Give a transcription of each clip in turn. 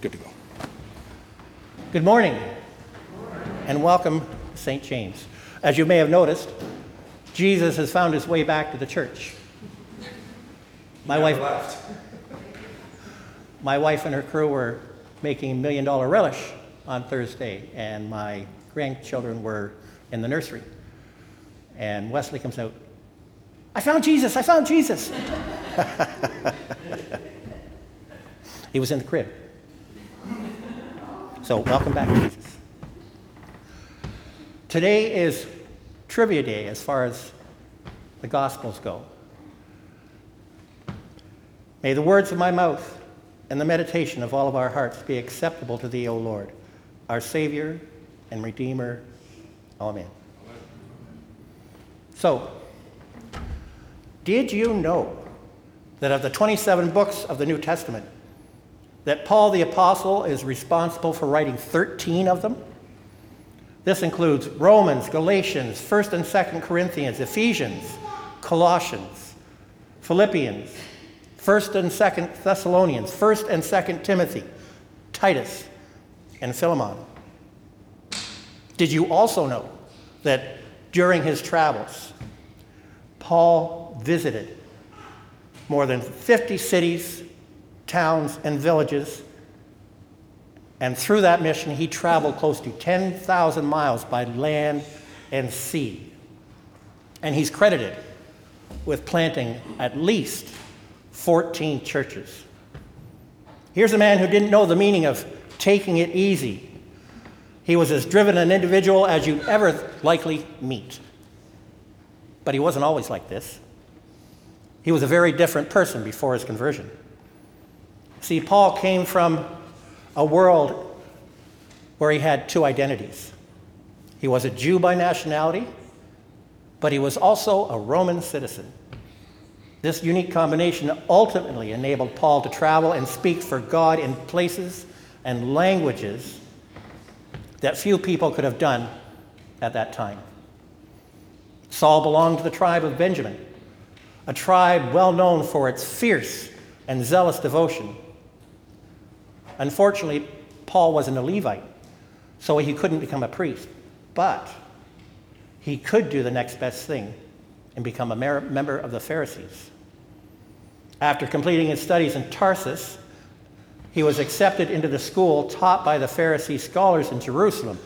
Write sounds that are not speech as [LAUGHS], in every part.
Good to go. Good morning, and welcome to St. James. As you may have noticed, Jesus has found his way back to the church. My wife, left. my wife and her crew were making million dollar relish on Thursday, and my grandchildren were in the nursery. And Wesley comes out, I found Jesus, I found Jesus. [LAUGHS] he was in the crib. So, welcome back, Jesus. Today is trivia day as far as the Gospels go. May the words of my mouth and the meditation of all of our hearts be acceptable to thee, O Lord, our Savior and Redeemer. Amen. So, did you know that of the 27 books of the New Testament, that Paul the Apostle is responsible for writing 13 of them? This includes Romans, Galatians, 1st and 2nd Corinthians, Ephesians, Colossians, Philippians, 1st and 2nd Thessalonians, 1st and 2nd Timothy, Titus, and Philemon. Did you also know that during his travels, Paul visited more than 50 cities, towns, and villages. And through that mission, he traveled close to 10,000 miles by land and sea. And he's credited with planting at least 14 churches. Here's a man who didn't know the meaning of taking it easy. He was as driven an individual as you'd ever likely meet. But he wasn't always like this. He was a very different person before his conversion. See, Paul came from a world where he had two identities. He was a Jew by nationality, but he was also a Roman citizen. This unique combination ultimately enabled Paul to travel and speak for God in places and languages that few people could have done at that time. Saul belonged to the tribe of Benjamin, a tribe well known for its fierce and zealous devotion. Unfortunately, Paul wasn't a Levite, so he couldn't become a priest. But he could do the next best thing and become a member of the Pharisees. After completing his studies in Tarsus, he was accepted into the school taught by the Pharisee scholars in Jerusalem,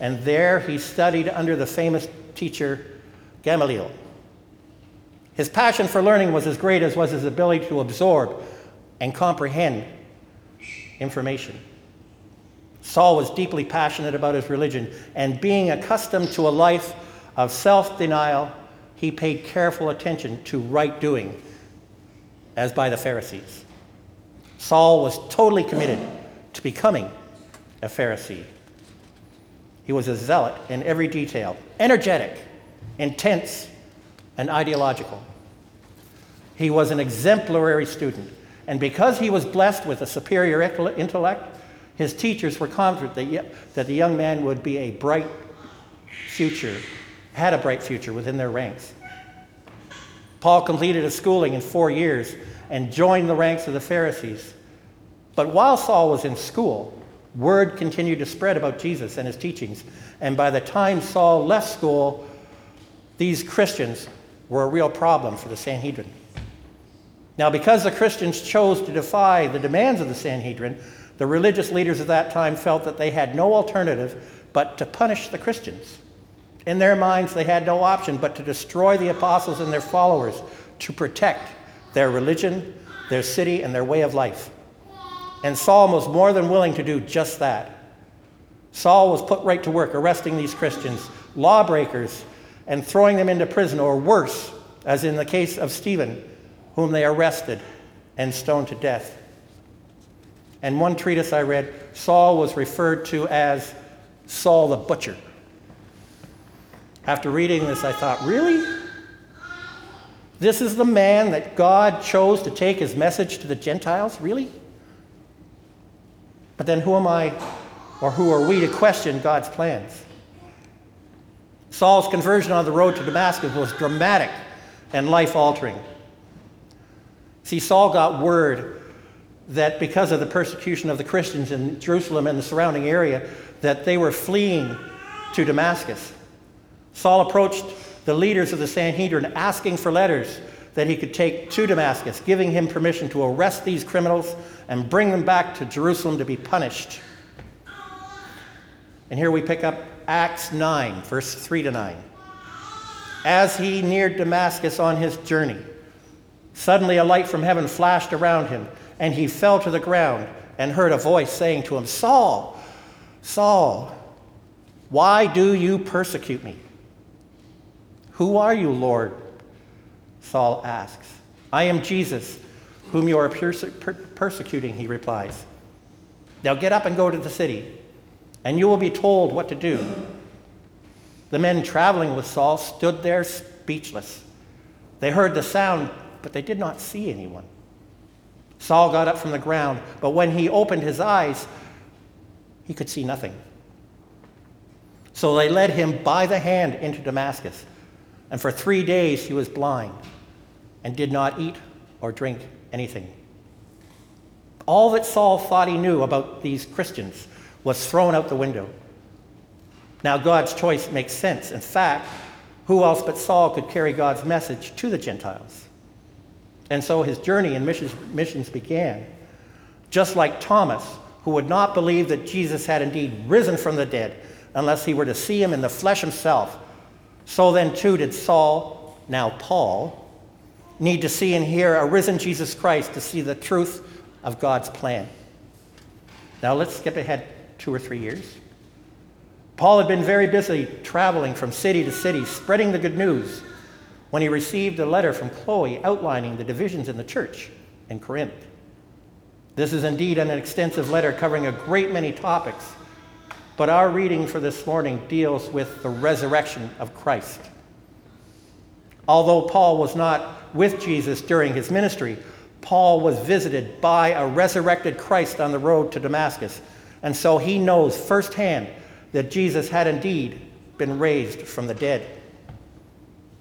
and there he studied under the famous teacher Gamaliel. His passion for learning was as great as was his ability to absorb and comprehend information. Saul was deeply passionate about his religion, and being accustomed to a life of self denial, he paid careful attention to right doing, as by the Pharisees. Saul was totally committed to becoming a Pharisee. He was a zealot in every detail, energetic, intense, and ideological. He was an exemplary student, and because he was blessed with a superior intellect, his teachers were confident that the young man would be a bright future, had a bright future within their ranks. Paul completed his schooling in four years and joined the ranks of the Pharisees. But while Saul was in school, word continued to spread about Jesus and his teachings. And by the time Saul left school, these Christians were a real problem for the Sanhedrin. Now, because the Christians chose to defy the demands of the Sanhedrin, the religious leaders of that time felt that they had no alternative but to punish the Christians. In their minds, they had no option but to destroy the apostles and their followers to protect their religion, their city, and their way of life. And Saul was more than willing to do just that. Saul was put right to work arresting these Christians, lawbreakers, and throwing them into prison, or worse, as in the case of Stephen, whom they arrested and stoned to death. And one treatise I read, Saul was referred to as Saul the Butcher. After reading this, I thought, really? This is the man that God chose to take his message to the Gentiles? Really? But then who am I or who are we to question God's plans? Saul's conversion on the road to Damascus was dramatic and life altering. See, Saul got word that because of the persecution of the Christians in Jerusalem and the surrounding area, that they were fleeing to Damascus. Saul approached the leaders of the Sanhedrin asking for letters that he could take to Damascus, giving him permission to arrest these criminals and bring them back to Jerusalem to be punished. And here we pick up Acts 9, verse 3 to 9. As he neared Damascus on his journey, suddenly a light from heaven flashed around him, and he fell to the ground and heard a voice saying to him, Saul, Saul, why do you persecute me? Who are you, Lord? Saul asks. I am Jesus, whom you are perse- per- persecuting, he replies. Now get up and go to the city, and you will be told what to do. The men traveling with Saul stood there speechless. They heard the sound, but they did not see anyone. Saul got up from the ground, but when he opened his eyes, he could see nothing. So they led him by the hand into Damascus, and for three days he was blind and did not eat or drink anything. All that Saul thought he knew about these Christians was thrown out the window. Now, God's choice makes sense. In fact, who else but Saul could carry God's message to the Gentiles? And so his journey in missions, missions began. Just like Thomas, who would not believe that Jesus had indeed risen from the dead unless he were to see him in the flesh himself, so then too did Saul, now Paul, need to see and hear a risen Jesus Christ to see the truth of God's plan. Now let's skip ahead two or three years. Paul had been very busy traveling from city to city, spreading the good news, when he received a letter from Chloe outlining the divisions in the church in Corinth. This is indeed an extensive letter covering a great many topics, but our reading for this morning deals with the resurrection of Christ. Although Paul was not with Jesus during his ministry, Paul was visited by a resurrected Christ on the road to Damascus, and so he knows firsthand that Jesus had indeed been raised from the dead.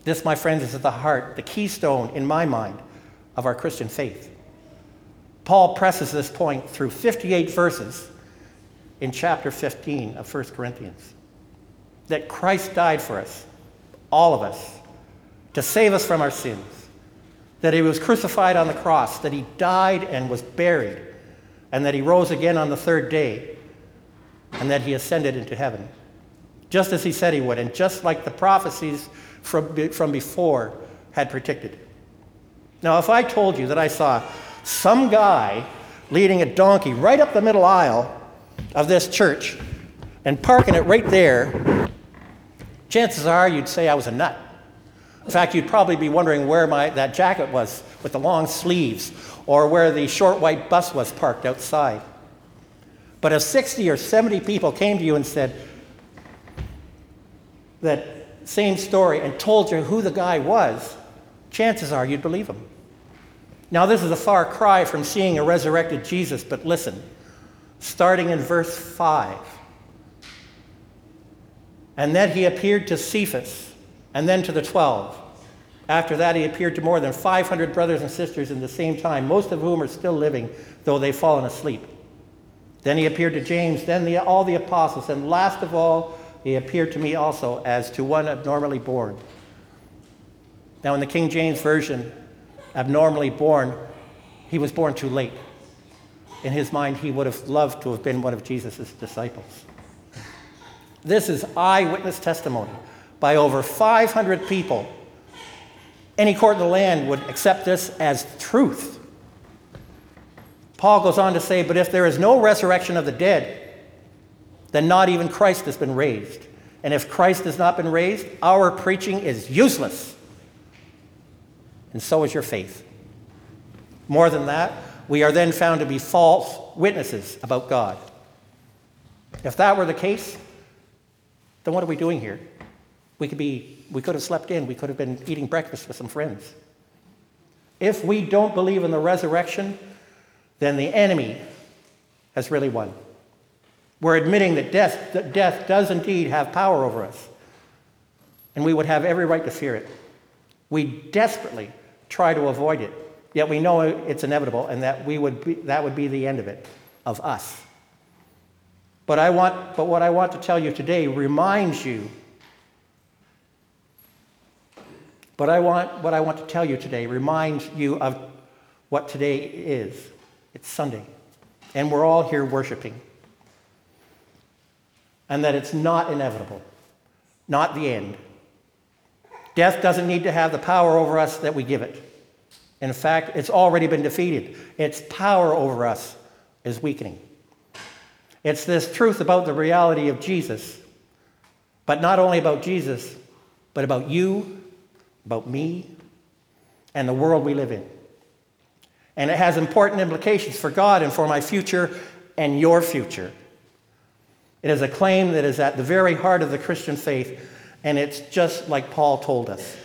This, my friends, is at the heart, the keystone in my mind of our Christian faith. Paul presses this point through 58 verses in chapter 15 of 1 Corinthians that Christ died for us, all of us, to save us from our sins, that he was crucified on the cross, that he died and was buried, and that he rose again on the third day and that he ascended into heaven, just as he said he would, and just like the prophecies from, from before had predicted. Now, if I told you that I saw some guy leading a donkey right up the middle aisle of this church and parking it right there, chances are you'd say I was a nut. In fact, you'd probably be wondering where my, that jacket was with the long sleeves or where the short white bus was parked outside. But if 60 or 70 people came to you and said that same story and told you who the guy was, chances are you'd believe him. Now, this is a far cry from seeing a resurrected Jesus, but listen, starting in verse 5. And then he appeared to Cephas, and then to the twelve. After that, he appeared to more than 500 brothers and sisters in the same time, most of whom are still living, though they've fallen asleep. Then he appeared to James, then the, all the apostles, and last of all, he appeared to me also as to one abnormally born. Now, in the King James Version, abnormally born, he was born too late. In his mind, he would have loved to have been one of Jesus' disciples. This is eyewitness testimony by over 500 people. Any court in the land would accept this as truth. Paul goes on to say, But if there is no resurrection of the dead, then not even Christ has been raised. And if Christ has not been raised, our preaching is useless. And so is your faith. More than that, we are then found to be false witnesses about God. If that were the case, then what are we doing here? We could, be, we could have slept in, we could have been eating breakfast with some friends. If we don't believe in the resurrection, then the enemy has really won. We're admitting that death, that death does indeed have power over us, and we would have every right to fear it. We desperately try to avoid it, Yet we know it's inevitable and that, we would be, that would be the end of it, of us. But, I want, but what I want to tell you today reminds you. But I want, what I want to tell you today reminds you of what today is. It's Sunday. And we're all here worshiping. And that it's not inevitable, not the end. Death doesn't need to have the power over us that we give it. In fact, it's already been defeated. Its power over us is weakening. It's this truth about the reality of Jesus, but not only about Jesus, but about you, about me, and the world we live in. And it has important implications for God and for my future and your future. It is a claim that is at the very heart of the Christian faith, and it's just like Paul told us.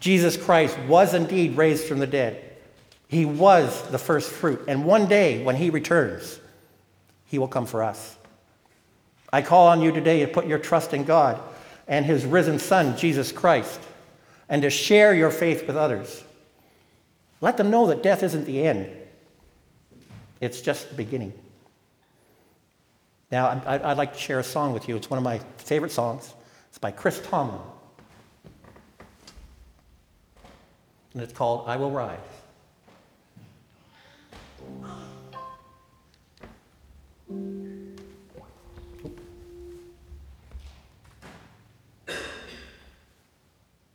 Jesus Christ was indeed raised from the dead. He was the first fruit. And one day, when he returns, he will come for us. I call on you today to put your trust in God and his risen Son, Jesus Christ, and to share your faith with others. Let them know that death isn't the end, it's just the beginning. Now, I'd like to share a song with you. It's one of my favorite songs. It's by Chris Tomlin. and it's called I Will Rise.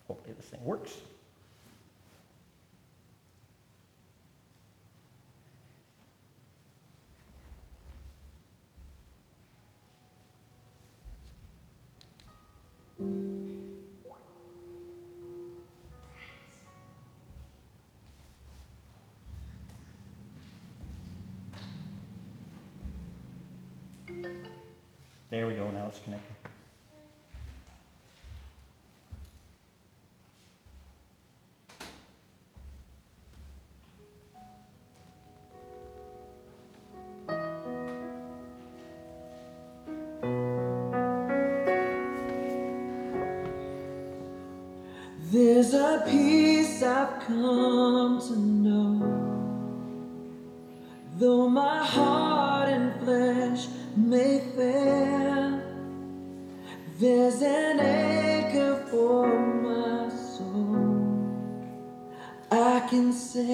Hopefully this thing works. There we go, now it's connected. There's a peace I've come to know,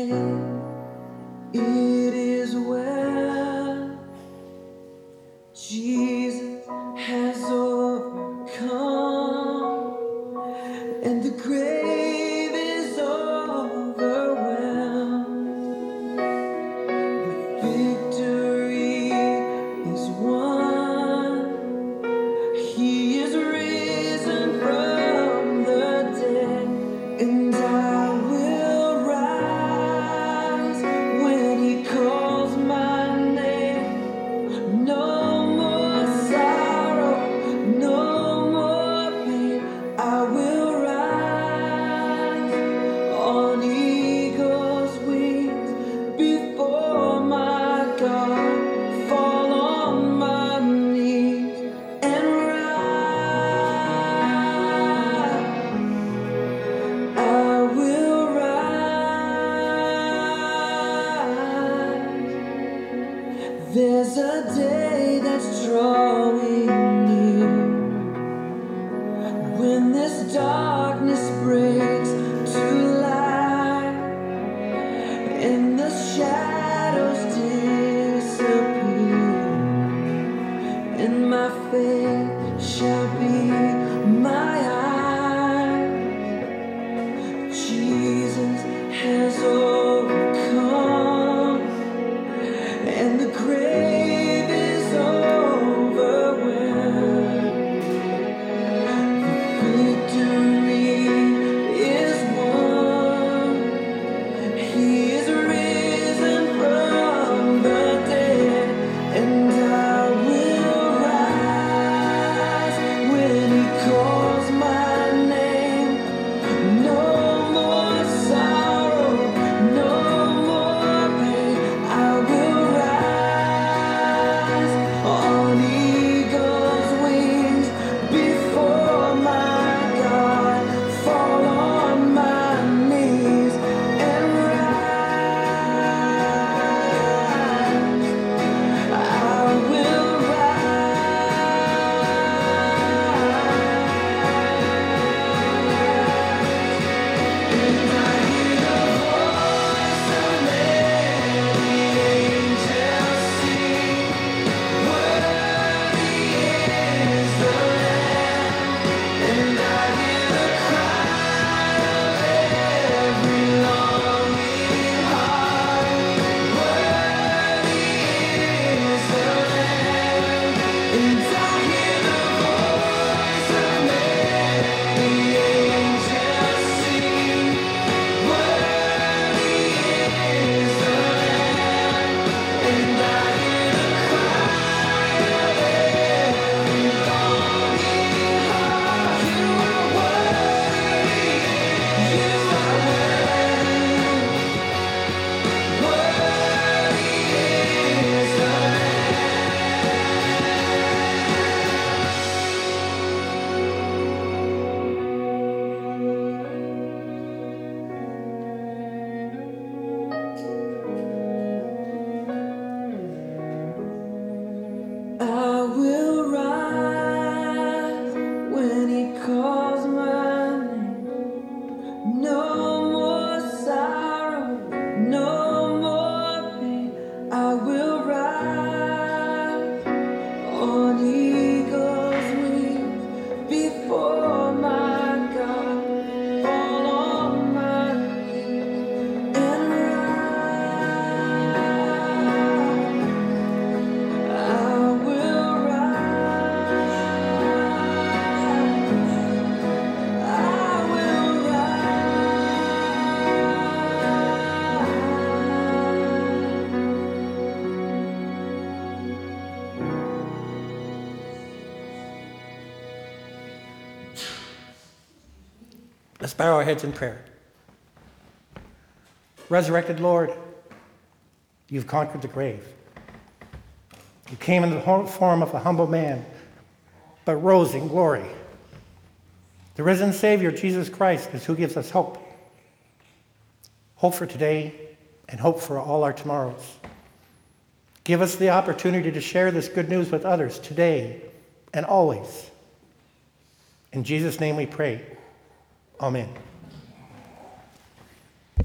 can Let's bow our heads in prayer. Resurrected Lord, you've conquered the grave. You came in the form of a humble man, but rose in glory. The risen Savior, Jesus Christ, is who gives us hope. Hope for today and hope for all our tomorrows. Give us the opportunity to share this good news with others today and always. In Jesus' name we pray. Amen.